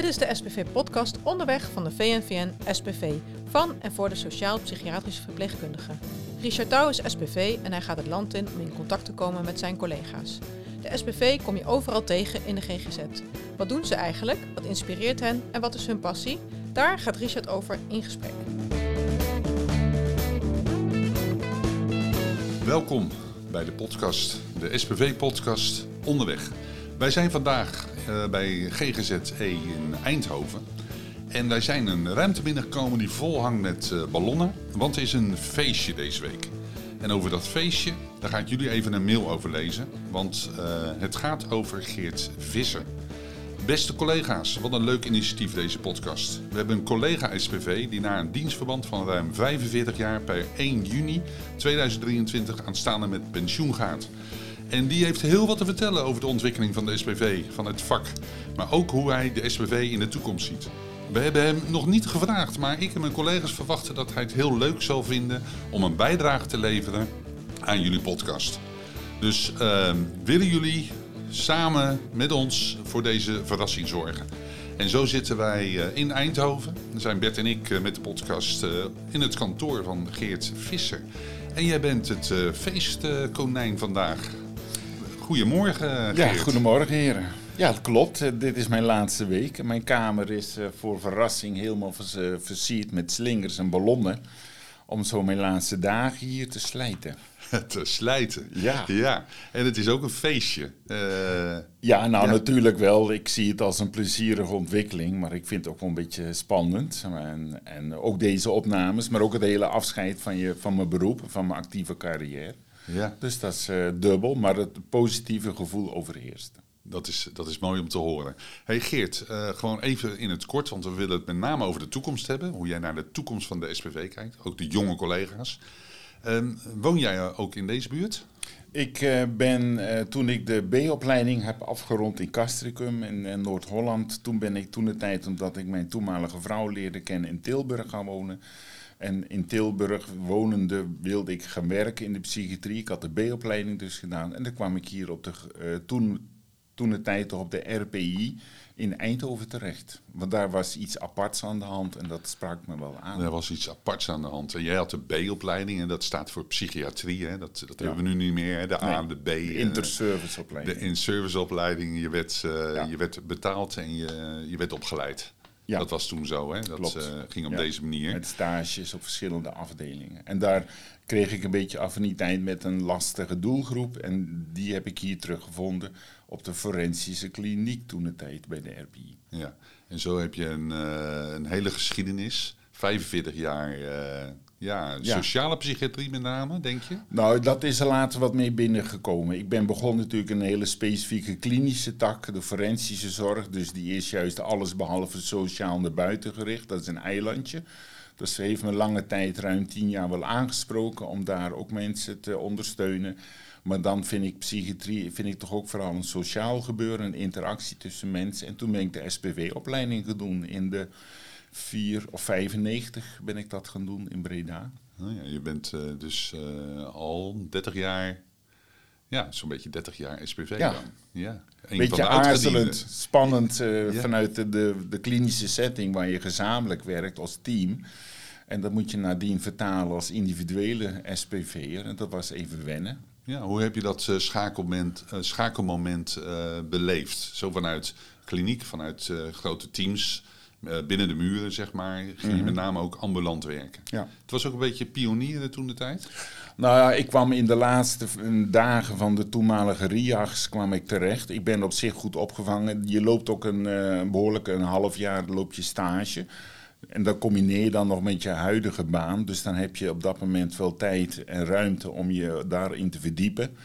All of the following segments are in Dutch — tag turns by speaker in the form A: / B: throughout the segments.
A: Dit is de SPV-podcast onderweg van de VNVN SPV van en voor de sociaal-psychiatrische verpleegkundigen. Richard Touw is SPV en hij gaat het land in om in contact te komen met zijn collega's. De SPV kom je overal tegen in de GGZ. Wat doen ze eigenlijk? Wat inspireert hen en wat is hun passie? Daar gaat Richard over in gesprek.
B: Welkom bij de podcast, de SPV-podcast Onderweg. Wij zijn vandaag uh, bij GGZE in Eindhoven. En wij zijn een ruimte binnengekomen die vol hangt met uh, ballonnen, want er is een feestje deze week. En over dat feestje, daar ga ik jullie even een mail over lezen, want uh, het gaat over Geert Visser. Beste collega's, wat een leuk initiatief deze podcast. We hebben een collega SPV die na een dienstverband van ruim 45 jaar per 1 juni 2023 aanstaande met pensioen gaat. En die heeft heel wat te vertellen over de ontwikkeling van de SPV, van het vak. Maar ook hoe hij de SPV in de toekomst ziet. We hebben hem nog niet gevraagd, maar ik en mijn collega's verwachten dat hij het heel leuk zal vinden om een bijdrage te leveren aan jullie podcast. Dus uh, willen jullie samen met ons voor deze verrassing zorgen? En zo zitten wij in Eindhoven. Dan zijn Bert en ik met de podcast in het kantoor van Geert Visser. En jij bent het feestkonijn vandaag. Goedemorgen, Geert.
C: Ja, goedemorgen, heren. Ja, dat klopt. Dit is mijn laatste week. Mijn kamer is voor verrassing helemaal versierd met slingers en ballonnen. Om zo mijn laatste dagen hier te slijten.
B: te slijten?
C: Ja.
B: ja. En het is ook een feestje. Uh,
C: ja, nou ja. natuurlijk wel. Ik zie het als een plezierige ontwikkeling. Maar ik vind het ook wel een beetje spannend. En, en ook deze opnames, maar ook het hele afscheid van, je, van mijn beroep, van mijn actieve carrière.
B: Ja.
C: Dus dat is uh, dubbel, maar het positieve gevoel overheerst.
B: Dat is, dat is mooi om te horen. Hey Geert, uh, gewoon even in het kort, want we willen het met name over de toekomst hebben. Hoe jij naar de toekomst van de SPV kijkt, ook de jonge collega's. Uh, woon jij ook in deze buurt?
C: Ik uh, ben, toen ik de B-opleiding heb afgerond in Castricum in, in Noord-Holland, toen ben ik toen de tijd, omdat ik mijn toenmalige vrouw leerde kennen, in Tilburg gaan wonen. En in Tilburg wonende wilde ik gaan werken in de psychiatrie. Ik had de B-opleiding dus gedaan. En dan kwam ik hier op de, uh, toen, toen de tijd op de RPI in Eindhoven terecht. Want daar was iets aparts aan de hand en dat sprak me wel aan.
B: Er was iets aparts aan de hand. En jij had de B-opleiding en dat staat voor psychiatrie. Hè? Dat, dat ja. hebben we nu niet meer. Hè? De A en de B.
C: De interserviceopleiding.
B: De in-serviceopleiding. Je werd, uh, ja. je werd betaald en je, je werd opgeleid. Ja. Dat was toen zo, hè? Dat uh, ging op ja. deze manier.
C: Met stages op verschillende afdelingen. En daar kreeg ik een beetje affiniteit met een lastige doelgroep. En die heb ik hier teruggevonden op de forensische kliniek toen de tijd bij de RPI.
B: Ja, en zo heb je een, uh, een hele geschiedenis. 45 jaar uh, ja, sociale ja. psychiatrie met name, denk je?
C: Nou, dat is er later wat mee binnengekomen. Ik ben begonnen natuurlijk een hele specifieke klinische tak, de forensische zorg. Dus die is juist alles behalve sociaal naar buiten gericht. Dat is een eilandje. Dus ze heeft me lange tijd, ruim tien jaar, wel aangesproken om daar ook mensen te ondersteunen. Maar dan vind ik psychiatrie vind ik toch ook vooral een sociaal gebeuren, een interactie tussen mensen. En toen ben ik de SPV-opleiding gaan doen in de 4 of 95 ben ik dat gaan doen in Breda.
B: Oh ja, je bent uh, dus uh, al 30 jaar, ja, zo'n beetje 30 jaar SPV
C: ja.
B: dan. Ja.
C: Een beetje aarzelend, spannend uh, ja. vanuit de, de, de, klinische setting waar je gezamenlijk werkt als team. En dat moet je nadien vertalen als individuele SPV'er. En dat was even wennen.
B: Ja, hoe heb je dat schakelmoment, schakelmoment beleefd? Zo vanuit kliniek, vanuit grote teams, binnen de muren, zeg maar. Ging je mm -hmm. met name ook ambulant werken.
C: Ja.
B: Het was ook een beetje pionieren toen de tijd?
C: Nou ja, ik kwam in de laatste dagen van de toenmalige RIAGs kwam ik terecht. Ik ben op zich goed opgevangen. Je loopt ook een, een behoorlijk een half jaar loop je stage. En dat combineer je dan nog met je huidige baan. Dus dan heb je op dat moment veel tijd en ruimte om je daarin te verdiepen.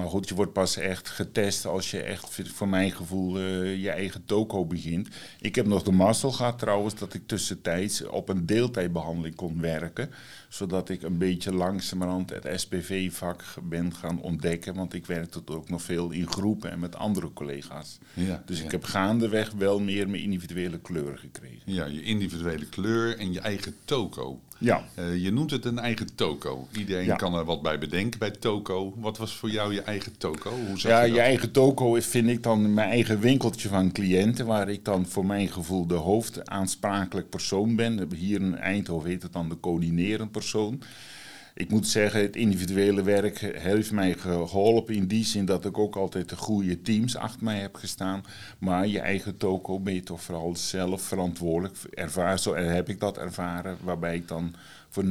C: Maar goed, je wordt pas echt getest als je echt, voor mijn gevoel, uh, je eigen toko begint. Ik heb nog de mazzel gehad trouwens dat ik tussentijds op een deeltijdbehandeling kon werken. Zodat ik een beetje langzamerhand het SPV-vak ben gaan ontdekken. Want ik werkte ook nog veel in groepen en met andere collega's.
B: Ja,
C: dus
B: ja.
C: ik heb gaandeweg wel meer mijn individuele kleur gekregen.
B: Ja, je individuele kleur en je eigen toko.
C: Ja.
B: Eh, je noemt het een eigen toko. Iedereen
C: Ja.
B: kan er wat bij bedenken bij toko. Wat was voor jou je eigen toko? Hoe zag
C: Ja,
B: je
C: eigen toko is, vind ik dan mijn eigen winkeltje van cliënten, waar ik dan voor mijn gevoel de hoofdaansprakelijk persoon ben. Hier in Eindhoven heet het dan de coördinerend persoon. Ik moet zeggen, het individuele werk heeft mij geholpen in die zin dat ik ook altijd de goede teams achter mij heb gestaan. Maar je eigen toko ben je toch vooral zelf verantwoordelijk. Ervaar, zo heb ik dat ervaren, waarbij ik dan voor 90%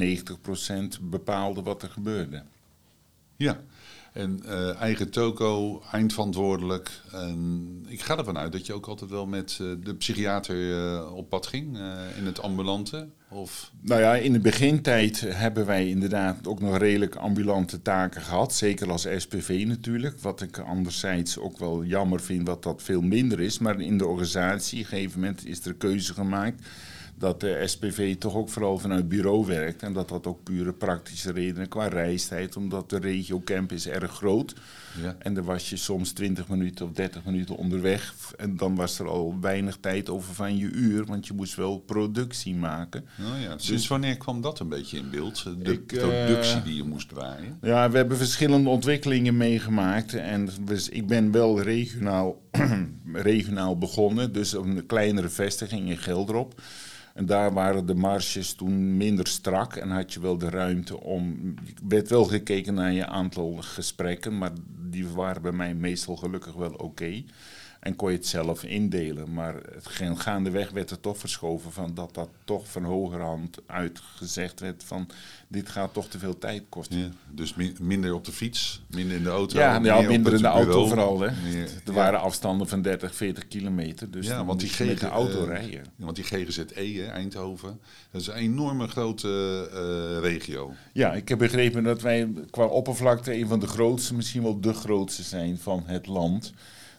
C: bepaalde wat er gebeurde.
B: Ja. En eh, eigen toko, eindverantwoordelijk. En ik ga ervan uit dat je ook altijd wel met eh, de psychiater eh, op pad ging in het ambulante. Of
C: Nou ja, in de begintijd hebben wij inderdaad ook nog redelijk ambulante taken gehad. Zeker als SPV natuurlijk. Wat ik anderzijds ook wel jammer vind dat dat veel minder is. Maar in de organisatie, gegeven moment is er keuze gemaakt dat de SPV toch ook vooral vanuit bureau werkt. En dat dat ook pure praktische redenen qua reistijd, omdat de regiocamp is erg groot.
B: ja.
C: En dan was je soms 20 minuten of 30 minuten onderweg. En dan was er al weinig tijd over van je uur, want je moest wel productie maken.
B: Nou ja. Sinds wanneer kwam dat een beetje in beeld? De
C: Ik, eh,
B: productie die je moest draaien.
C: Ja, we hebben verschillende ontwikkelingen meegemaakt. En dus ik ben wel regionaal, regionaal begonnen, dus op een kleinere vestiging in Gelderop. En daar waren de marges toen minder strak en had je wel de ruimte om. Er werd wel gekeken naar je aantal gesprekken, maar die waren bij mij meestal gelukkig wel oké. En kon je het zelf indelen. Maar het gaandeweg werd er toch verschoven van dat dat toch van hogerhand uitgezegd werd van dit gaat toch te veel tijd kosten.
B: Ja. Dus mi- minder op de fiets, minder in de auto.
C: Ja, ja
B: meer op
C: minder in de auto vooral. Hè.
B: Meer-
C: er
B: ja.
C: waren afstanden van 30, 40 kilometer. Dus
B: ja,
C: dan
B: want die,
C: met
B: GG
C: de auto rijden.
B: want die GGZE, hè, Eindhoven, dat is een enorme grote eh, regio.
C: Ja, ik heb begrepen dat wij qua oppervlakte een van de grootste, misschien wel de grootste zijn van het land.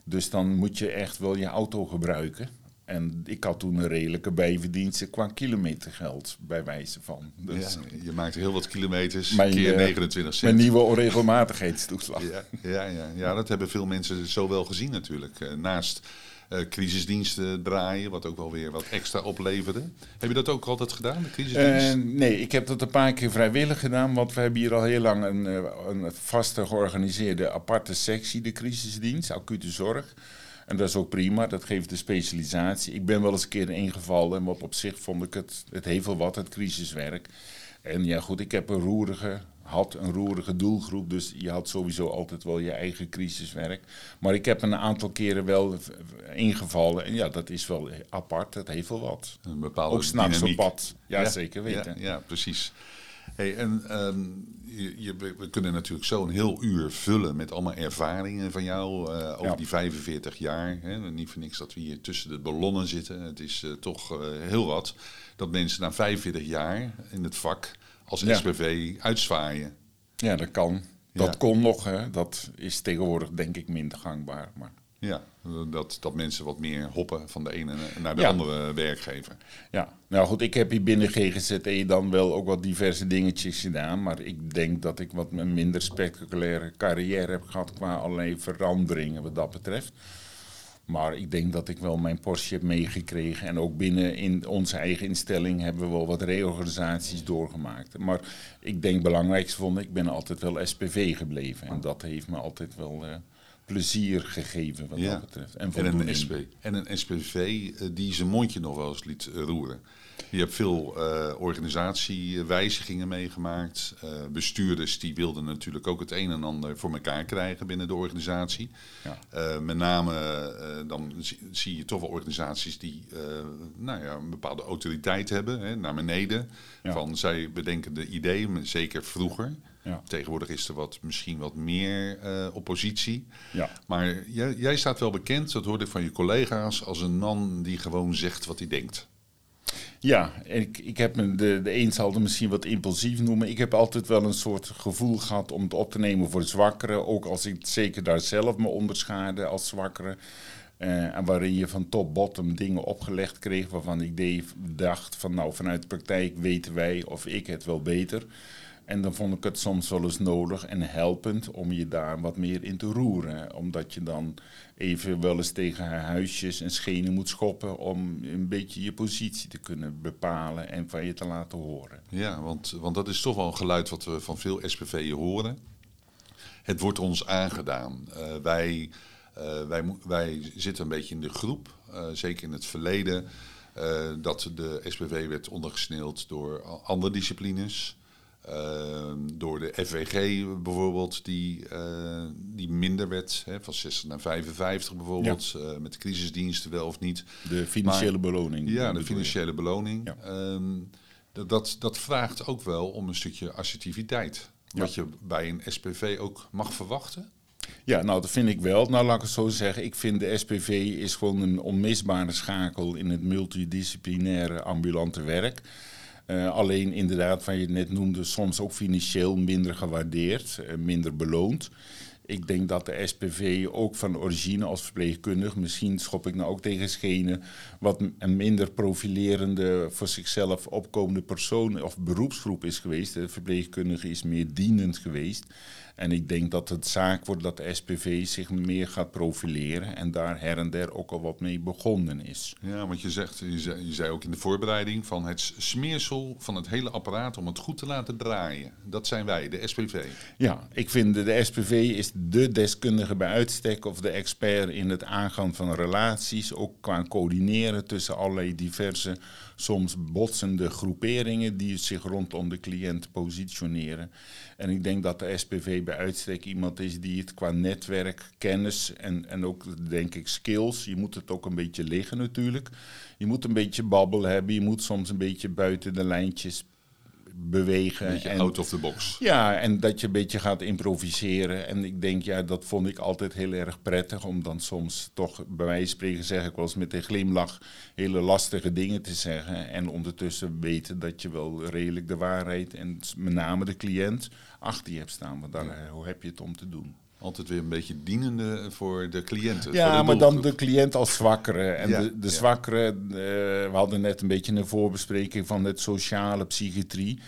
C: Dus dan moet je echt wel je auto gebruiken. En ik had toen een redelijke bijverdienste qua kilometergeld, bij wijze van. Dus
B: ja, je maakt heel wat kilometers,
C: Mijn,
B: keer
C: eh,
B: 29 cent.
C: mijn nieuwe onregelmatigheidstoeslag.
B: Ja, ja, ja. ja, dat hebben veel mensen zo wel gezien natuurlijk. Eh, naast eh, crisisdiensten draaien, wat ook wel weer wat extra opleverde. Heb je dat ook altijd gedaan, de crisisdienst?
C: Eh, nee, ik heb dat een paar keer vrijwillig gedaan, want we hebben hier al heel lang een, eh, een vaste georganiseerde aparte sectie, de crisisdienst, acute zorg. En dat is ook prima, dat geeft de specialisatie. Ik ben wel eens een keer ingevallen, en wat op zich vond ik het, het heeft wat, het crisiswerk. En ja goed, ik heb een roerige, had een roerige doelgroep, dus je had sowieso altijd wel je eigen crisiswerk. Maar ik heb een aantal keren wel ingevallen en ja, dat is wel apart, dat heeft wel wat.
B: een bepaalde
C: Ook s'nachts op pad, ja, zeker weten.
B: Ja, ja, precies. Hey, en ehm, je, je- we kunnen natuurlijk zo een heel uur vullen met allemaal ervaringen van jou eh, over
C: Ja.
B: die 45 jaar. Hè. Niet voor niks dat we hier tussen de ballonnen zitten. Het is eh, toch eh, heel wat dat mensen na 45 jaar in het vak als. SPV uitzwaaien.
C: Ja, dat kan. Dat kon nog, hè. dat is tegenwoordig denk ik minder gangbaar. Maar
B: Ja, dat, dat mensen wat meer hoppen van de ene naar de
C: Ja.
B: andere werkgever.
C: ja, nou goed, ik heb hier binnen GGZE dan wel ook wat diverse dingetjes gedaan. Maar ik denk dat ik wat een minder spectaculaire carrière heb gehad qua allerlei veranderingen wat dat betreft. Maar ik denk dat ik wel mijn portie heb meegekregen. En ook binnen in onze eigen instelling hebben we wel wat reorganisaties doorgemaakt. Maar ik denk belangrijkste vond ik, ik ben altijd wel SPV gebleven. En dat heeft me altijd wel eh, plezier gegeven wat
B: Ja.
C: dat betreft. En
B: een, SP, en een SPV eh, die zijn mondje nog wel eens liet eh, roeren. Je hebt veel eh, organisatiewijzigingen meegemaakt. Bestuurders die wilden natuurlijk ook het een en ander voor elkaar krijgen binnen de organisatie.
C: Ja.
B: Met name dan zie, je toch wel organisaties die nou ja, een bepaalde autoriteit hebben, hè, naar beneden.
C: Ja.
B: Van zij bedenken de ideeën, zeker vroeger.
C: Ja.
B: Tegenwoordig is er wat, misschien wat meer eh, oppositie.
C: Ja.
B: Maar jij, jij staat wel bekend, dat hoorde ik van je collega's, als een man die gewoon zegt wat hij denkt.
C: Ja, ik, ik heb me, de, de een zal het misschien wat impulsief noemen. Ik heb altijd wel een soort gevoel gehad om het op te nemen voor zwakkeren. Ook als ik zeker daar zelf me onderschaarde als zwakkere. En waarin je van top-bottom dingen opgelegd kreeg waarvan ik dacht van nou vanuit de praktijk weten wij of ik het wel beter. En dan vond ik het soms wel eens nodig en helpend om je daar wat meer in te roeren. Omdat je dan even wel eens tegen haar huisjes en schenen moet schoppen om een beetje je positie te kunnen bepalen en van je te laten horen.
B: Ja, want, want dat is toch wel een geluid wat we van veel SPV'en horen. Het wordt ons aangedaan. Uh, wij, uh, wij, wij zitten een beetje in de groep, uh, zeker in het verleden, dat de SPV werd ondergesneeld door andere disciplines. Uh, door de FWG bijvoorbeeld, die, uh, die minder werd, hè, van 60 naar 55 bijvoorbeeld, ja. uh, met de crisisdiensten wel of niet.
C: De financiële
B: maar,
C: beloning.
B: Ja, de financiële beloning. Ja. Um, dat, dat vraagt ook wel om een stukje assertiviteit. Ja. Wat je bij een SPV ook mag verwachten.
C: Ja, nou dat vind ik wel. Nou laat ik het zo zeggen. Ik vind de SPV is gewoon een onmisbare schakel in het multidisciplinaire ambulante werk. Uh, alleen inderdaad, wat je net noemde, soms ook financieel minder gewaardeerd, uh, minder beloond. Ik denk dat de SPV ook van origine als verpleegkundige, misschien schop ik nou ook tegen schenen, wat een minder profilerende voor zichzelf opkomende persoon of beroepsgroep is geweest. De verpleegkundige is meer dienend geweest. En ik denk dat het zaak wordt dat de SPV zich meer gaat profileren en daar her en der ook al wat mee begonnen is.
B: Ja, want je, zegt, je, zei, je zei ook in de voorbereiding van het smeersel van het hele apparaat om het goed te laten draaien. Dat zijn wij, de SPV.
C: Ja, ik vind de, de SPV is de deskundige bij uitstek of de expert in het aangaan van relaties, ook qua coördineren tussen allerlei diverse soms botsende groeperingen die zich rondom de cliënt positioneren. En ik denk dat de SPV bij uitstek iemand is die het qua netwerk, kennis en, en ook denk ik skills, je moet het ook een beetje liggen natuurlijk. Je moet een beetje babbel hebben, je moet soms een beetje buiten de lijntjes bewegen.
B: Een beetje
C: en,
B: out of the box.
C: Ja, en dat je een beetje gaat improviseren. En ik denk, ja, dat vond ik altijd heel erg prettig. Om dan soms toch, bij wijze van spreken, zeg ik wel eens met een glimlach, hele lastige dingen te zeggen. En ondertussen weten dat je wel redelijk de waarheid en met name de cliënt achter je hebt staan. Want daar, ja. hoe heb je het om te doen?
B: Altijd weer een beetje dienende voor de cliënten.
C: Ja,
B: de
C: maar dan de cliënt als zwakkere. En ja, de, de zwakkere, uh, we hadden net een beetje een voorbespreking van het sociale psychiatrie.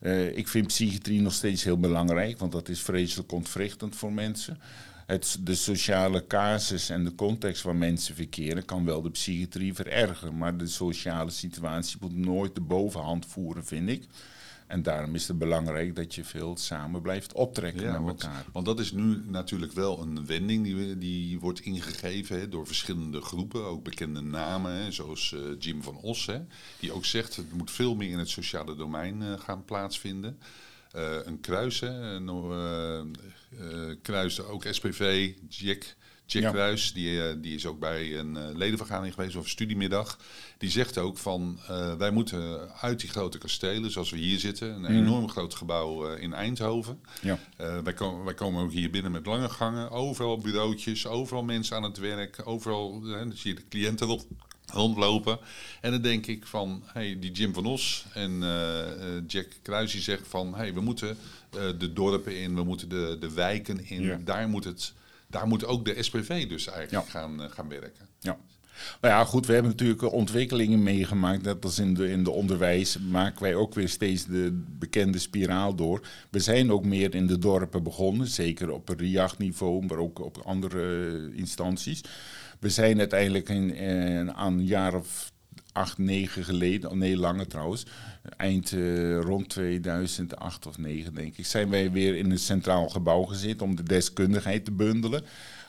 C: Uh, ik vind psychiatrie nog steeds heel belangrijk, want dat is vreselijk ontwrichtend voor mensen. Het, de sociale casus en de context waar mensen verkeren kan wel de psychiatrie verergeren. Maar de sociale situatie moet nooit de bovenhand voeren, vind ik. En daarom is het belangrijk dat je veel samen blijft optrekken
B: ja,
C: met
B: want,
C: elkaar.
B: Want dat is nu natuurlijk wel een wending die, die wordt ingegeven hè, door verschillende groepen, ook bekende namen, hè, zoals uh, Jim van Os, hè, die ook zegt het moet veel meer in het sociale domein uh, gaan plaatsvinden. Uh, een kruis, hè, kruis ook SPV, Jack. Jack ja. Kruis, die, die is ook bij een uh, ledenvergadering geweest of een studiemiddag. Die zegt ook van uh, wij moeten uit die grote kastelen, zoals we hier zitten, een mm. enorm groot gebouw uh, in Eindhoven.
C: Ja.
B: wij, komen, wij komen ook hier binnen met lange gangen, overal bureautjes, overal mensen aan het werk, overal dan zie je de cliënten rond, rondlopen. En dan denk ik van, hey, die Jim van Os en Jack Kruis die zegt van, hey, we moeten de dorpen in, we moeten de, de wijken in, ja. daar moet het daar moet ook de SPV dus eigenlijk ja. gaan, uh, gaan werken.
C: Ja. Nou ja, goed, we hebben natuurlijk ontwikkelingen meegemaakt. Net als in de, in de onderwijs maken wij ook weer steeds de bekende spiraal door. We zijn ook meer in de dorpen begonnen, zeker op een RIAG-niveau, maar ook op andere uh, instanties. We zijn uiteindelijk in, uh, aan een jaar of acht, negen geleden, nee langer trouwens, eind uh, rond 2008 of 9 denk ik, zijn wij weer in een centraal gebouw gezet om de deskundigheid te bundelen.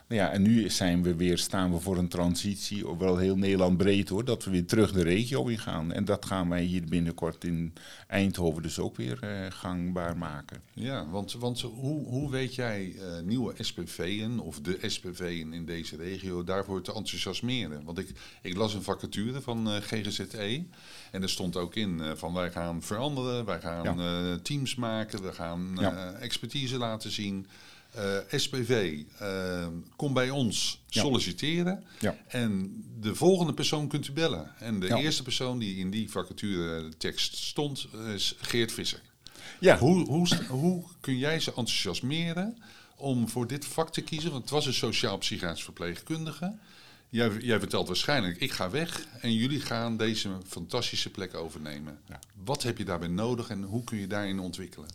C: Ja, en nu zijn we weer, staan we voor een transitie, wel heel Nederland breed hoor, dat we weer terug de regio in gaan. En dat gaan wij hier binnenkort in Eindhoven dus ook weer uh, gangbaar maken.
B: Ja, want, want hoe, hoe weet jij uh, nieuwe SPV'en of de SPV'en in deze regio daarvoor te enthousiasmeren? Want ik, ik las een vacature van uh, GGZE en er stond ook in van wij gaan veranderen, wij gaan ja. teams maken, we gaan ja. expertise laten zien. Uh, SPV, uh, kom bij ons solliciteren.
C: Ja.
B: En de volgende persoon kunt u bellen. En de ja. eerste persoon die in die vacature tekst stond, is Geert Visser.
C: Ja.
B: Hoe, hoe, hoe kun jij ze enthousiasmeren om voor dit vak te kiezen? Want het was een sociaal-psychiatrisch verpleegkundige. Jij, jij, vertelt waarschijnlijk, ik ga weg en jullie gaan deze fantastische plek overnemen. Ja. Wat heb je daarbij nodig en hoe kun je daarin ontwikkelen?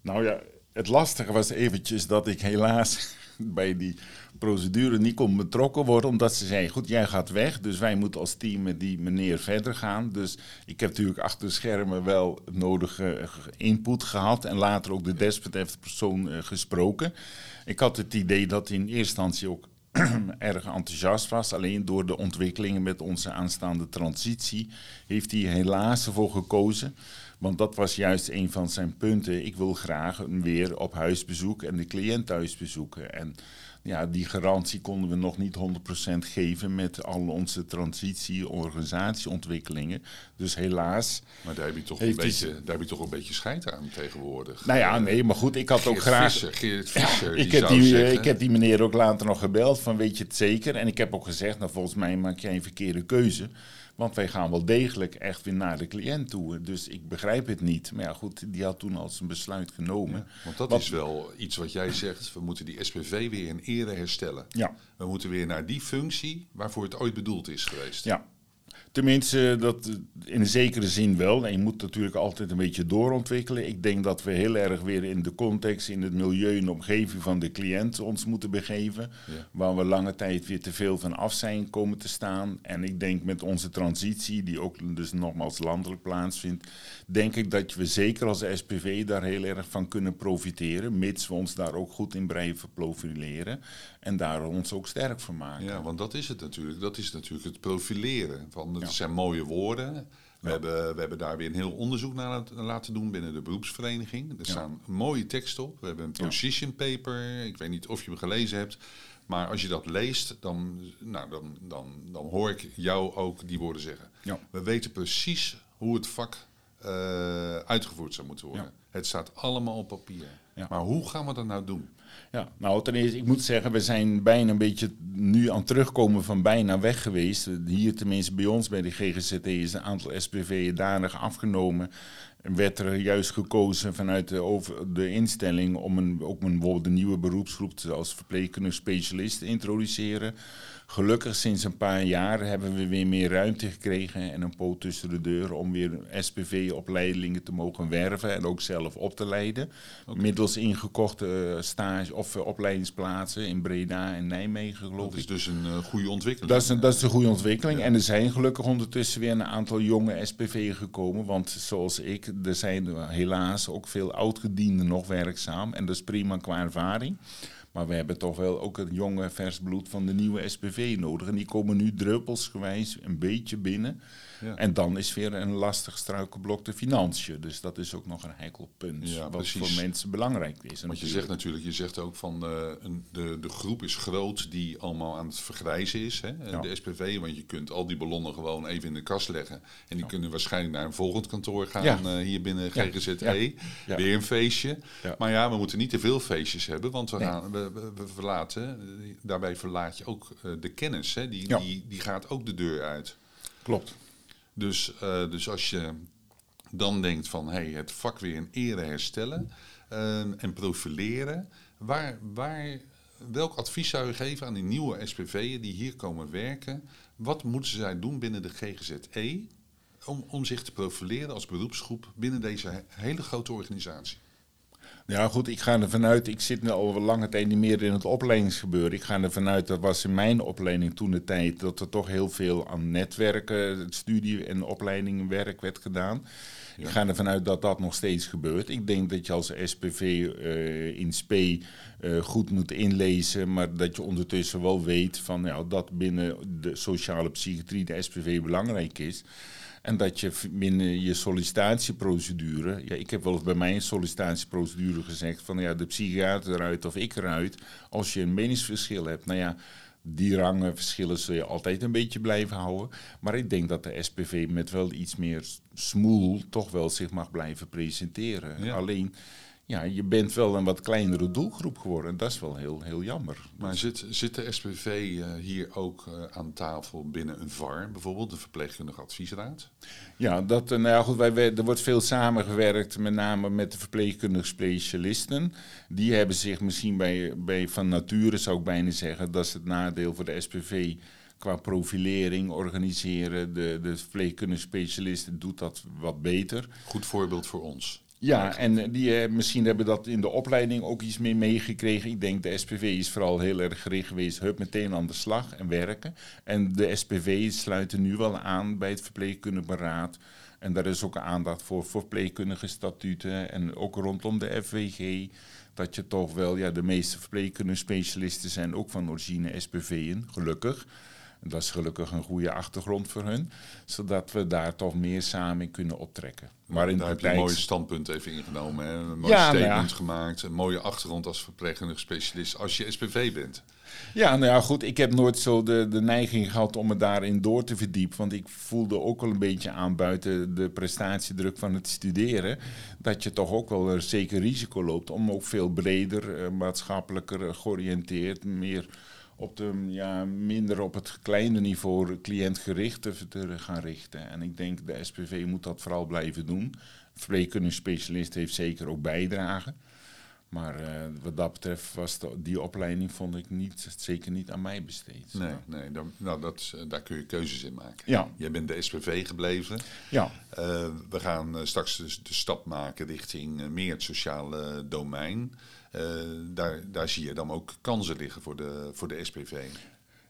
C: Nou ja, het lastige was eventjes dat ik helaas bij die procedure niet kon betrokken worden, omdat ze zei, goed, jij gaat weg, dus wij moeten als team met die meneer verder gaan. Dus ik heb natuurlijk achter de schermen wel nodige input gehad en later ook de desbetreffende persoon uh, gesproken. Ik had het idee dat hij in eerste instantie ook erg enthousiast was. Alleen door de ontwikkelingen met onze aanstaande transitie heeft hij helaas ervoor gekozen. Want dat was juist een van zijn punten. Ik wil graag weer op huisbezoek en de cliënt thuis bezoeken. En ja, die garantie konden we nog niet 100% geven met al onze transitie, organisatieontwikkelingen. Dus helaas.
B: Maar daar heb je toch, een beetje, daar heb je toch een beetje scheid aan tegenwoordig.
C: Nou ja, nee, maar goed, ik had
B: Geert
C: ook graag.
B: Visser, Geert Visser,
C: ik, heb die,
B: zeggen-
C: ik heb die meneer ook later nog gebeld van weet je het zeker? En ik heb ook gezegd, nou volgens mij maak jij een verkeerde keuze. Want wij gaan wel degelijk echt weer naar de cliënt toe. Dus ik begrijp het niet. Maar ja, goed, die had toen al zijn besluit genomen.
B: Want dat
C: Wat-
B: is wel iets wat jij zegt. We moeten die SPV weer in ere herstellen.
C: Ja.
B: We moeten weer naar die functie waarvoor het ooit bedoeld is geweest.
C: Ja. Tenminste, dat in een zekere zin wel. En je moet natuurlijk altijd een beetje doorontwikkelen. Ik denk dat we heel erg weer in de context, in het milieu en de omgeving van de cliënt ons moeten begeven.
B: Ja.
C: Waar we lange tijd weer te veel van af zijn komen te staan. En ik denk met onze transitie, die ook dus nogmaals landelijk plaatsvindt, denk ik dat we zeker als SPV daar heel erg van kunnen profiteren. Mits we ons daar ook goed in blijven profileren. En daar ons ook sterk van maken.
B: Ja, want dat is het natuurlijk. Dat is natuurlijk het profileren. Van, het
C: Ja.
B: zijn mooie woorden. We, hebben, we hebben daar weer een heel onderzoek naar laten- doen binnen de beroepsvereniging. Er
C: Ja.
B: staan mooie teksten op. We hebben een position paper. Ik weet niet of je hem gelezen hebt. Maar als je dat leest, dan, nou, dan, dan, dan hoor ik jou ook die woorden zeggen. We weten precies hoe het vak eh, uitgevoerd zou moeten worden. Het staat allemaal op papier. Maar hoe gaan we dat nou doen?
C: Ja, nou ten eerste, ik moet zeggen, we zijn bijna een beetje nu aan het terugkomen van bijna weg geweest. Hier tenminste bij ons bij de GGZT is een aantal SPV'en danig afgenomen. En werd er juist gekozen vanuit de, over, de instelling om een, ook een, bijvoorbeeld een nieuwe beroepsgroep als verpleegkundige specialist te introduceren. Gelukkig sinds een paar jaar hebben we weer meer ruimte gekregen en een poot tussen de deuren om weer SPV-opleidingen te mogen werven en ook zelf op te leiden. Middels ingekochte eh, stage of eh, opleidingsplaatsen in Breda en Nijmegen geloof
B: Dat
C: ik.
B: is dus een eh, goede ontwikkeling.
C: Dat is, een, dat is een goede ontwikkeling. En er zijn gelukkig ondertussen weer een aantal jonge SPV'en gekomen. Want zoals ik, er zijn helaas ook veel oudgedienden nog werkzaam. En dat is prima qua ervaring. Maar we hebben toch wel ook het jonge vers bloed van de nieuwe SPV nodig. En die komen nu druppelsgewijs een beetje binnen.
B: Ja.
C: En dan is weer een lastig struikelblok de financiën. Dus dat is ook nog een heikel punt.
B: Ja,
C: wat
B: precies.
C: voor mensen belangrijk is.
B: Want je zegt natuurlijk, je zegt ook van eh, een, de, de groep is groot die allemaal aan het vergrijzen is. Hè?
C: Ja.
B: De SPV, want je kunt al die ballonnen gewoon even in de kast leggen. En die kunnen waarschijnlijk naar een volgend kantoor gaan eh, hier binnen. GGZE. Weer een feestje. Maar ja, we moeten niet te veel feestjes hebben, want we,
C: Nee.
B: gaan, we, we, we verlaten, eh, daarbij verlaat je ook de kennis. Hè? Die, die, die gaat ook de deur uit.
C: Klopt.
B: Dus, eh, dus als je dan denkt van hey, het vak weer in ere herstellen eh, en profileren, waar, waar, welk advies zou je geven aan die nieuwe SPV'en die hier komen werken? Wat moeten zij doen binnen de GGZE om, om zich te profileren als beroepsgroep binnen deze he- hele grote organisatie?
C: Ja, goed, ik ga er vanuit. Ik zit nu al lange tijd niet meer in het opleidingsgebeuren. Ik ga er vanuit, dat was in mijn opleiding toen de tijd, dat er toch heel veel aan netwerken, studie en opleidingwerk werd gedaan. Ik ga ervan uit dat dat nog steeds gebeurt. Ik denk dat je als SPV eh, in SP eh, goed moet inlezen, maar dat je ondertussen wel weet van, ja, dat binnen de sociale psychiatrie de SPV belangrijk is. En dat je binnen je sollicitatieprocedure. Ja, ik heb wel eens bij mijn sollicitatieprocedure gezegd van ja, de psychiater eruit of ik eruit. Als je een meningsverschil hebt, nou ja, die rangenverschillen zul je altijd een beetje blijven houden. Maar ik denk dat de SPV met wel iets meer smoel toch wel zich mag blijven presenteren.
B: Ja.
C: Alleen, ja, je bent wel een wat kleinere doelgroep geworden. En dat is wel heel, heel jammer.
B: Maar zit, zit de SPV eh, hier ook eh, aan tafel binnen een VAR, bijvoorbeeld de Verpleegkundige Adviesraad?
C: Ja, dat, eh, nou ja, goed, wij, wij- er wordt veel samengewerkt, met name met de verpleegkundige specialisten. Die hebben zich misschien bij, bij van nature, zou ik bijna zeggen, dat is het nadeel voor de SPV qua profilering, organiseren. De, de verpleegkundige specialist doet dat wat beter.
B: Goed voorbeeld voor ons.
C: Ja, en die, eh, misschien hebben dat in de opleiding ook iets meer meegekregen. Ik denk de SPV is vooral heel erg gericht geweest, hup meteen aan de slag en werken. En de SPV sluiten nu wel aan bij het verpleegkundig beraad. En daar is ook aandacht voor verpleegkundige statuten en ook rondom de FWG. Dat je toch wel, ja, de meeste verpleegkundige specialisten zijn ook van origine SPV'en, gelukkig. Dat is gelukkig een goede achtergrond voor hun, zodat we daar toch meer samen in kunnen optrekken.
B: Maar in daar heb je een mooi standpunt even ingenomen, hè? een mooi ja, nou statement gemaakt, een mooie achtergrond als verpleegkundige specialist als je SPV bent.
C: Ja, nou ja, goed. Ik heb nooit zo de, de neiging gehad om me daarin door te verdiepen. Want ik voelde ook wel een beetje aan buiten de prestatiedruk van het studeren. Dat je toch ook wel een zeker risico loopt om ook veel breder, eh, maatschappelijker georiënteerd, meer op de, ja, minder op het kleine niveau cliëntgericht te, gaan richten. En ik denk de SPV moet dat vooral blijven doen. Verpleegkundige specialist heeft zeker ook bijdragen. Maar uh, wat dat betreft was die opleiding vond ik niet, zeker niet aan mij besteed.
B: Nee, nee dan, nou, dat, eh, daar kun je keuzes in maken.
C: Ja.
B: Jij bent de SPV gebleven.
C: Ja.
B: Uh, we gaan straks de, de, stap maken richting meer het sociale domein. Daar, daar zie je dan ook kansen liggen voor de, voor de SPV.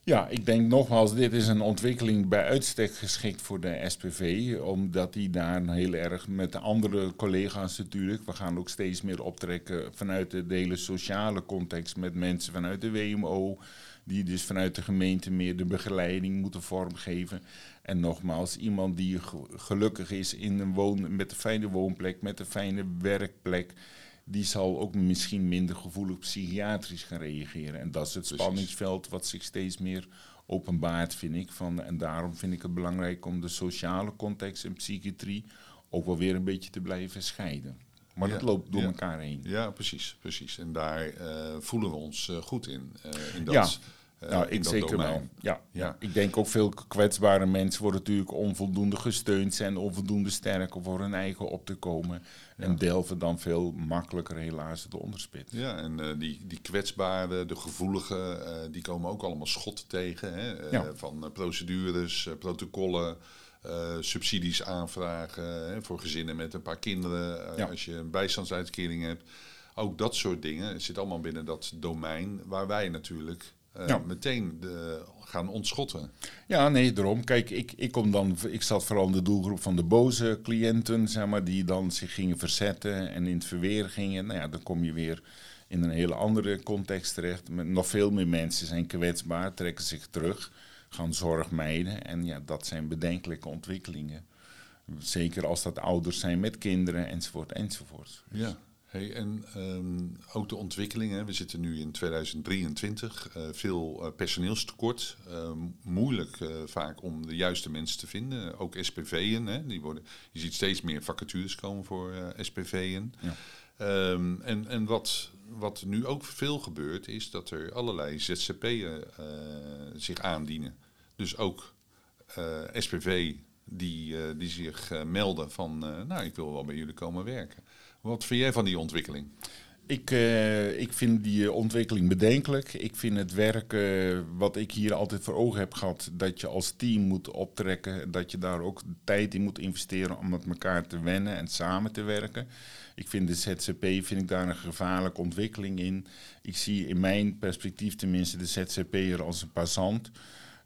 C: Ja, ik denk nogmaals, dit is een ontwikkeling bij uitstek geschikt voor de SPV, omdat die daar heel erg met de andere collega's natuurlijk, we gaan ook steeds meer optrekken vanuit de hele sociale context met mensen vanuit de WMO, die dus vanuit de gemeente meer de begeleiding moeten vormgeven. En nogmaals, iemand die gelukkig is in een woon, met een fijne woonplek, met een fijne werkplek, die zal ook misschien minder gevoelig psychiatrisch gaan reageren. En dat is het spanningsveld wat zich steeds meer openbaart, vind ik. Van, en daarom vind ik het belangrijk om de sociale context en psychiatrie ook wel weer een beetje te blijven scheiden. Maar dat loopt door elkaar heen.
B: Ja, precies, precies. En daar uh, voelen we ons uh, goed in. Uh, in dat, ja.
C: Nou, ik zeker wel. Ja, ja. ik denk ook veel kwetsbare mensen worden natuurlijk onvoldoende gesteund, zijn onvoldoende sterk om voor hun eigen op te komen. En delven dan veel makkelijker helaas de onderspit.
B: Ja, en uh, die, die kwetsbare, de gevoelige, uh, die komen ook allemaal schot tegen. Hè? Uh, van procedures, protocollen, subsidies aanvragen hè, voor gezinnen met een paar kinderen. Ja. Als je een bijstandsuitkering hebt. Ook dat soort dingen zit allemaal binnen dat domein waar wij natuurlijk uh, meteen de, gaan ontschotten.
C: Ja, nee, daarom. Kijk, ik, ik, kom dan, ik zat vooral in de doelgroep van de boze cliënten, zeg maar, die dan zich gingen verzetten en in het verweer gingen. Nou ja, dan kom je weer in een hele andere context terecht. Met nog veel meer mensen zijn kwetsbaar, trekken zich terug, gaan zorg mijden. En ja, dat zijn bedenkelijke ontwikkelingen. Zeker als dat ouders zijn met kinderen, enzovoort, enzovoort.
B: Ja. Hey, en um, ook de ontwikkelingen. We zitten nu in 2023. Uh, eh, veel uh, personeelstekort. Uh, moeilijk eh, vaak om de juiste mensen te vinden. Ook SPV'en. Hè, die worden, je ziet steeds meer vacatures komen voor SPV'en. Ja. Um, en en wat, wat nu ook veel gebeurt, is dat er allerlei ZZP'en zich aandienen. Dus ook SPV die, die zich melden van, nou, ik wil wel bij jullie komen werken. Wat vind jij van die ontwikkeling?
C: Ik, uh, ik vind die ontwikkeling bedenkelijk. Ik vind het werk uh, wat ik hier altijd voor ogen heb gehad, dat je als team moet optrekken, dat je daar ook tijd in moet investeren om met elkaar te wennen en samen te werken. Ik vind de ZZP vind ik daar een gevaarlijke ontwikkeling in. Ik zie in mijn perspectief tenminste de ZZP'er als een passant.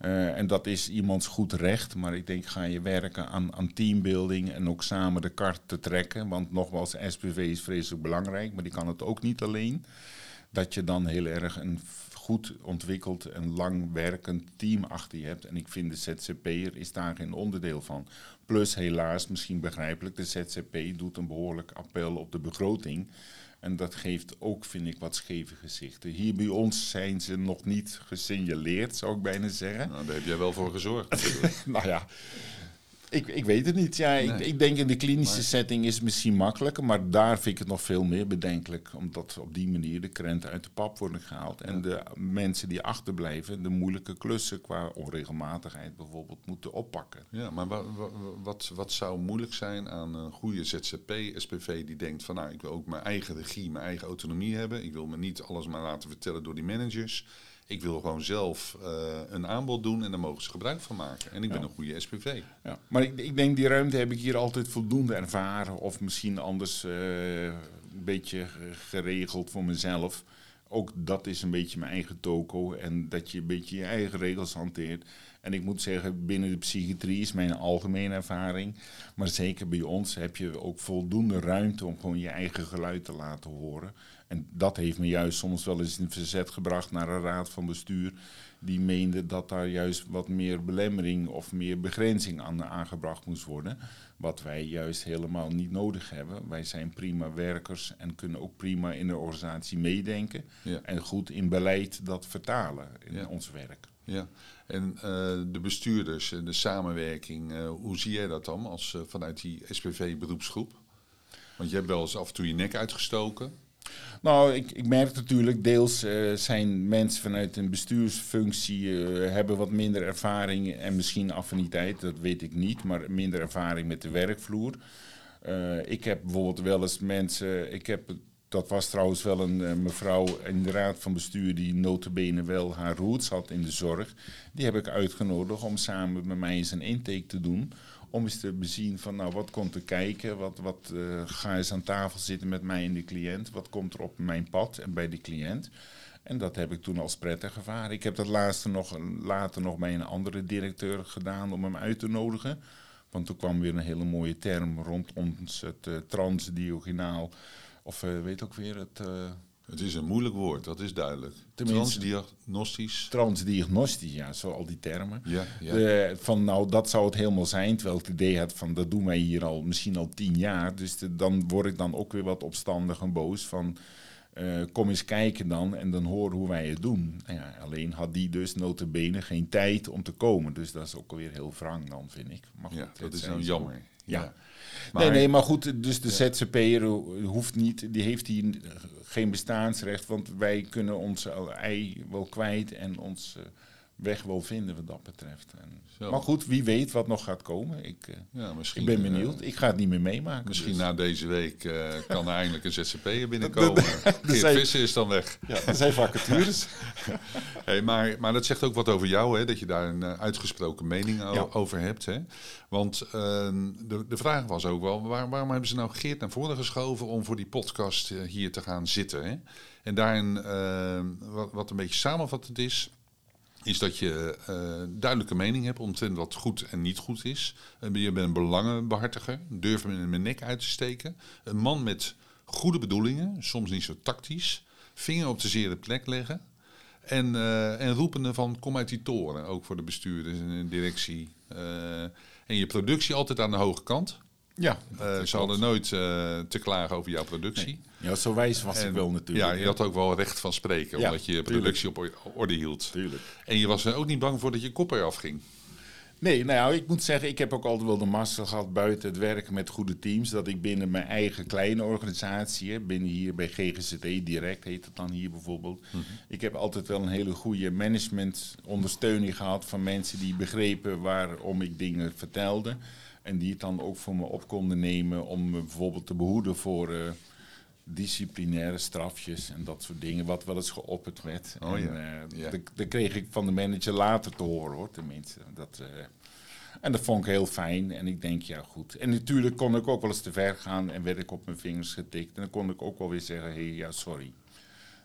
C: Uh, en dat is iemands goed recht. Maar ik denk, ga je werken aan, aan teambuilding en ook samen de kart te trekken. Want nogmaals, SPV is vreselijk belangrijk, maar die kan het ook niet alleen. Dat je dan heel erg een goed ontwikkeld en lang werkend team achter je hebt. En ik vind de ZZP'er is daar geen onderdeel van. Plus helaas, misschien begrijpelijk, de ZZP doet een behoorlijk appel op de begroting. En dat geeft ook, vind ik, wat scheve gezichten. Hier bij ons zijn ze nog niet gesignaleerd, zou ik bijna zeggen.
B: Nou, daar heb jij wel voor gezorgd.
C: nou ja, ik, ik weet het niet. Ja, ik, ik, denk in de klinische setting is het misschien makkelijker, maar daar vind ik het nog veel meer bedenkelijk. Omdat op die manier de krenten uit de pap worden gehaald. En de mensen die achterblijven, de moeilijke klussen qua onregelmatigheid bijvoorbeeld, moeten oppakken.
B: Ja, maar wat, wat, wat zou moeilijk zijn aan een goede ZZP, SPV, die denkt van nou, ik wil ook mijn eigen regie, mijn eigen autonomie hebben. Ik wil me niet alles maar laten vertellen door die managers. Ik wil gewoon zelf eh, een aanbod doen en daar mogen ze gebruik van maken. En ik ben een goede SPV.
C: Ja, maar ik, ik denk die ruimte heb ik hier altijd voldoende ervaren. Of misschien anders eh, een beetje ge- geregeld voor mezelf. Ook dat is een beetje mijn eigen toko. En dat je een beetje je eigen regels hanteert. En ik moet zeggen, binnen de psychiatrie is mijn algemene ervaring. Maar zeker bij ons heb je ook voldoende ruimte om gewoon je eigen geluid te laten horen. En dat heeft me juist soms wel eens in verzet gebracht naar een raad van bestuur. Die meende dat daar juist wat meer belemmering of meer begrenzing aan aangebracht moest worden. Wat wij juist helemaal niet nodig hebben. Wij zijn prima werkers en kunnen ook prima in de organisatie meedenken.
B: Ja.
C: En goed in beleid dat vertalen in
B: Ja.
C: ons werk.
B: Ja. En eh, de bestuurders, en de samenwerking, eh, hoe zie jij dat dan als, eh, vanuit die SPV-beroepsgroep? Want je hebt wel eens af en toe je nek uitgestoken.
C: Nou, ik, ik merk natuurlijk, deels eh, zijn mensen vanuit een bestuursfunctie eh, hebben wat minder ervaring en misschien affiniteit, dat weet ik niet, maar minder ervaring met de werkvloer. Eh, ik heb bijvoorbeeld wel eens mensen, ik heb, dat was trouwens wel een mevrouw in de raad van bestuur die notabene wel haar roots had in de zorg. Die heb ik uitgenodigd om samen met mij eens een intake te doen. Om eens te bezien van, nou, wat komt er kijken? Wat, wat eh, ga eens aan tafel zitten met mij en de cliënt? Wat komt er op mijn pad en bij de cliënt? En dat heb ik toen als prettig ervaren. Ik heb dat laatste nog, later nog bij een andere directeur gedaan om hem uit te nodigen. Want toen kwam weer een hele mooie term rond ons, het eh, transdiagonaal. Of eh, weet ook weer het
B: Het is een moeilijk woord, dat is duidelijk.
C: Tenminste-
B: Transdiagnostisch.
C: transdiagnostisch, ja, zo al die termen.
B: Ja, ja.
C: De- van nou, dat zou het helemaal zijn. Terwijl ik het idee had van dat doen wij hier al misschien al tien jaar. Dus de- dan word ik dan ook weer wat opstandig en boos van. eh, kom eens kijken dan en dan hoor hoe wij het doen. Nou ja, alleen had die dus notabene geen tijd om te komen. Dus dat is ook alweer heel wrang dan, vind ik. Maar
B: ja, dat is nou jammer.
C: Ja.
B: Maar,
C: nee, nee, maar goed, dus de ZZP'er hoeft niet, die heeft hier geen bestaansrecht, want wij kunnen ons ei wel kwijt en ons eh, weg wel vinden wat dat betreft. En, maar goed, wie weet wat nog gaat komen. Ik, eh,
B: ja, misschien,
C: ik ben
B: eh,
C: benieuwd. Ik ga het niet meer meemaken.
B: Misschien
C: dus.
B: na deze week eh, kan er eindelijk een ZZP'er binnenkomen. Geert Visser is dan weg.
C: Ja, er zijn vacatures.
B: Hey, maar, maar dat zegt ook wat over jou, hè, dat je daar een uitgesproken mening
C: Ja.
B: over hebt. Hè? Want ehm, de, de vraag was ook wel, waar- waarom hebben ze nou Geert naar voren geschoven om voor die podcast hier te gaan zitten? Hè? En daarin, ehm, wat, wat een beetje samenvattend is, is dat je eh, duidelijke mening hebt omtrent wat goed en niet goed is. Eh, je bent een belangenbehartiger, durf hem in mijn nek uit te steken. Een man met goede bedoelingen, soms niet zo tactisch. Vinger op de zere plek leggen. En, eh, en roepende van kom uit die toren, ook voor de bestuurders en de directie. En je productie altijd aan de hoge kant.
C: Ja,
B: Eh, ze hadden nooit eh, te klagen over jouw productie.
C: ja, zo wijs was ik wel natuurlijk.
B: Ja, je had ook wel recht van spreken,
C: Ja,
B: omdat je je
C: tuurlijk.
B: productie op orde hield.
C: Tuurlijk.
B: En je was er ook niet bang voor dat je kop eraf ging.
C: Nee, nou ik moet zeggen, ik heb ook altijd wel de massa gehad buiten het werken met goede teams. Dat ik binnen mijn eigen kleine organisatie, binnen hier bij GGZE Direct heet het dan hier bijvoorbeeld. Ik heb altijd wel een hele goede management ondersteuning gehad van mensen die begrepen waarom ik dingen vertelde. En die het dan ook voor me op konden nemen om me bijvoorbeeld te behoeden voor eh, disciplinaire strafjes en dat soort dingen, wat wel eens geopperd werd.
B: Oh
C: en,
B: ja,
C: eh,
B: ja.
C: dat- dat kreeg ik van de manager later te horen hoor, tenminste. Dat, eh, en dat vond ik heel fijn. En ik denk, ja goed. En natuurlijk kon ik ook wel eens te ver gaan en werd ik op mijn vingers getikt. En dan kon ik ook wel weer zeggen, hé, hey, ja sorry.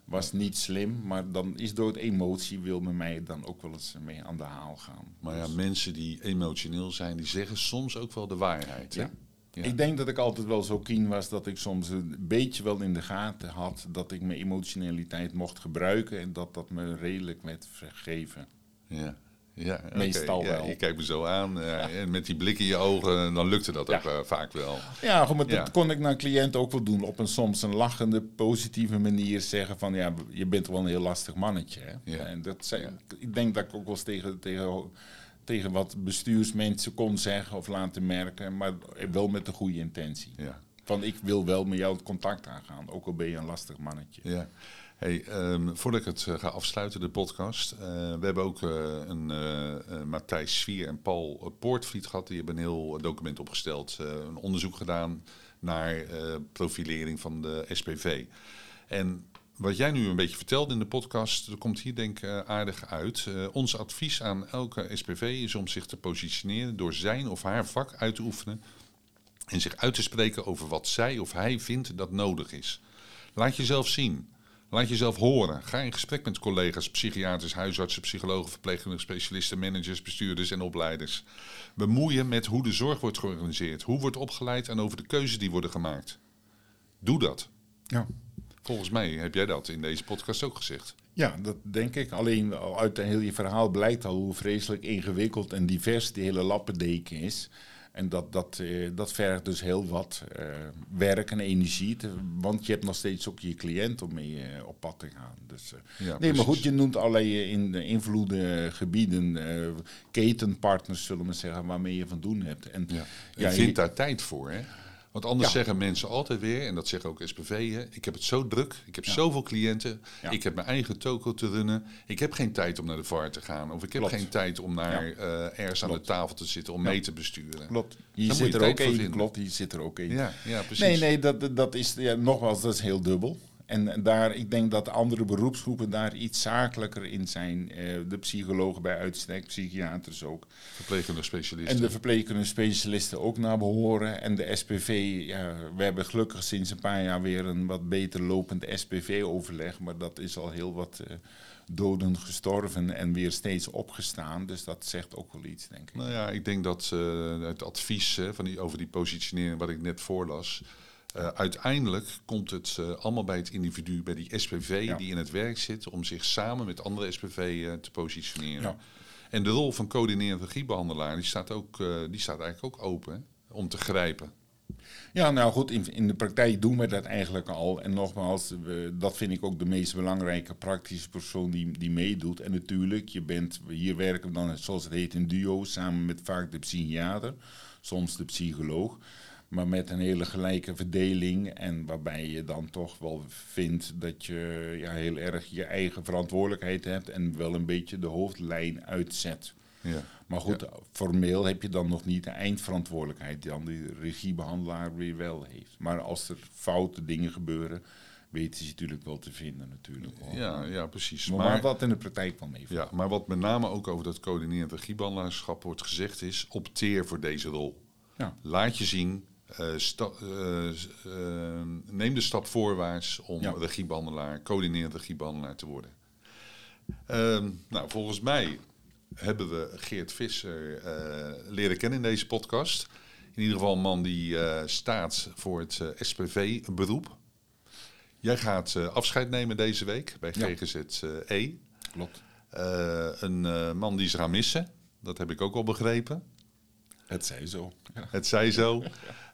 C: Was niet slim, maar dan is door het emotie wil men mij dan ook wel eens mee aan de haal gaan.
B: Maar ja,
C: Dus-
B: mensen die emotioneel zijn, die zeggen soms ook wel de waarheid.
C: Ja. Ik denk dat ik altijd wel zo keen was dat ik soms een beetje wel in de gaten had dat ik mijn emotionaliteit mocht gebruiken en dat dat me redelijk werd vergeven.
B: Ja. Ja.
C: Meestal
B: Ja,
C: wel.
B: Je kijkt me zo aan en met die blik in je ogen, dan lukte dat
C: Ja.
B: ook eh, vaak wel.
C: Ja, goed, maar
B: Ja.
C: dat kon ik naar cliënten ook wel doen. Op een soms een lachende, positieve manier zeggen van... ja, je bent wel een heel lastig mannetje. Hè?
B: Ja.
C: En dat zijn, Ik denk dat ik ook wel eens tegen, tegen, tegen wat bestuursmensen kon zeggen of laten merken... maar wel met de goede intentie.
B: Ja.
C: Van ik wil wel met jou het contact aangaan, ook al ben je een lastig mannetje.
B: Ja. Hey, ehm, voordat ik het eh, ga afsluiten, de podcast. eh, we hebben ook eh, een Matthijs Svier en Paul Poortvliet gehad. Die hebben een heel document opgesteld. een onderzoek gedaan naar profilering van de SPV. En wat jij nu een beetje vertelt in de podcast, dat komt hier denk ik aardig uit. Ons advies aan elke SPV is om zich te positioneren door zijn of haar vak uit te oefenen en zich uit te spreken over wat zij of hij vindt dat nodig is. Laat jezelf zien. Laat jezelf horen. Ga in gesprek met collega's, psychiaters, huisartsen, psychologen, verpleegkundigen, specialisten, managers, bestuurders en opleiders. Bemoeien met hoe de zorg wordt georganiseerd, hoe wordt opgeleid en over de keuzes die worden gemaakt. Doe dat.
C: Ja.
B: Volgens mij heb jij dat in deze podcast ook gezegd.
C: Ja, dat denk ik. Alleen uit heel je verhaal blijkt al hoe vreselijk ingewikkeld en divers die hele lappendeken is. En dat, dat, eh, dat vergt dus heel wat uh, werk en energie. Te, want je hebt nog steeds ook je cliënt om mee uh, op pad te gaan. Dus, ja, nee, maar goed, je noemt allerlei in, invloeden, gebieden, ketenpartners, zullen we zeggen, waarmee je van doen hebt.
B: En, ja. ja je vindt daar tijd voor, hè? Want anders zeggen mensen altijd weer, en dat zeggen ook SPV'en, ik heb het zo druk, ik heb zoveel cliënten, ik heb mijn eigen toko te runnen, ik heb geen tijd om naar de VAR te gaan, of ik heb geen tijd om naar uh, ergens aan de tafel te zitten om mee te besturen.
C: Klopt. Hier zit er ook één. Klopt, hier zit er ook één.
B: Ja, ja, precies.
C: Nee, nee, dat, dat is ja, nogmaals, dat is heel dubbel. En daar, ik denk dat andere beroepsgroepen daar iets zakelijker in zijn. Eh, de psychologen bij uitstek, psychiaters ook.
B: Verpleegkundige specialisten.
C: En de verpleegkundige specialisten ook naar behoren. En de SPV, ja, we hebben gelukkig sinds een paar jaar weer een wat beter lopend SPV-overleg. Maar dat is al heel wat uh, doden gestorven en weer steeds opgestaan. Dus dat zegt ook wel iets, denk ik.
B: Nou ja, ik denk dat uh, het advies van die, over die positionering wat ik net voorlas uh, uiteindelijk komt het uh, allemaal bij het individu, bij die SPV die in het werk zit, om zich samen met andere SPV uh, eh, te positioneren. Ja. En de rol van coördinerende regiebehandelaar, die staat, ook, die staat eigenlijk ook open hè, om te grijpen.
C: Ja, nou goed, in, in, de praktijk doen we dat eigenlijk al. En nogmaals, we, dat vind ik ook de meest belangrijke praktische persoon die, die meedoet. En natuurlijk, je bent, hier werken we dan, zoals het heet, in duo, samen met vaak de psychiater, soms de psycholoog maar met een hele gelijke verdeling. En waarbij je dan toch wel vindt dat je ja, heel erg je eigen verantwoordelijkheid hebt en wel een beetje de hoofdlijn uitzet. Ja. Maar goed, formeel heb je dan nog niet de eindverantwoordelijkheid die dan de regiebehandelaar weer wel heeft. Maar als er foute dingen gebeuren, weten ze natuurlijk wel te vinden natuurlijk.
B: Ja, ja, precies.
C: Maar, maar wat in de praktijk van mee.
B: Ja, maar wat met name ook over dat coördinerend regiebehandelaarschap wordt gezegd is, opteer voor deze rol. Ja. Laat je zien, neem de stap voorwaarts om ja. regiebehandelaar, coördinerend regiebehandelaar te worden. Ehm, nou, volgens mij hebben we Geert Visser leren kennen in deze podcast. In ieder geval een man die staat voor het SPV-beroep. Jij gaat afscheid nemen deze week bij GGZ E.
C: Klopt.
B: een man die ze gaan missen. Dat heb ik ook al begrepen.
C: Het zij zo.
B: Ja. Het zij zo.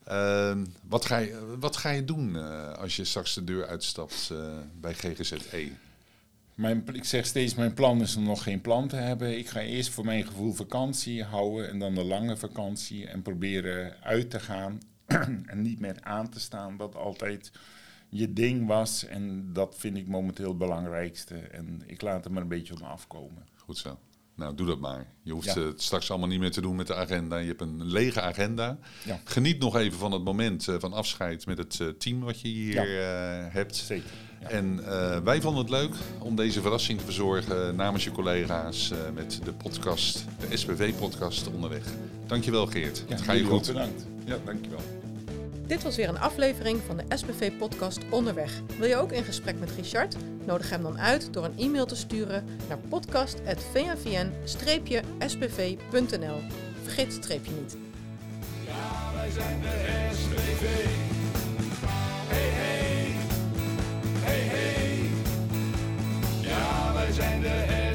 B: Uh, wat, ga je, wat ga je doen uh, als je straks de deur uitstapt uh, bij GGZE?
C: Mijn, ik zeg steeds, mijn plan is om nog geen plan te hebben. Ik ga eerst voor mijn gevoel vakantie houden en dan de lange vakantie. En proberen uit te gaan en niet meer aan te staan, wat altijd je ding was. En dat vind ik momenteel het belangrijkste. En ik laat er maar een beetje op afkomen.
B: Goed zo. Nou, doe dat maar. Je hoeft het straks allemaal niet meer te doen met de agenda. Je hebt een lege agenda. Ja. Geniet nog even van het moment uh, van afscheid met het uh, team wat je hier ja. uh, hebt.
C: Zeker.
B: En wij vonden het leuk om deze verrassing te verzorgen namens je collega's met de podcast, de SPV-podcast onderweg. Dankjewel Geert. Het
C: ga je goed. Bedankt. Ja, dankjewel.
A: Dit was weer een aflevering van de SBV-podcast Onderweg. Wil je ook in gesprek met Richard? Nodig hem dan uit door een e-mail te sturen naar podcast.vnvn-sbv.nl. Vergeet streepje niet. Ja, wij zijn de SBV. Hey, hey. Hey, hey. Ja, wij zijn de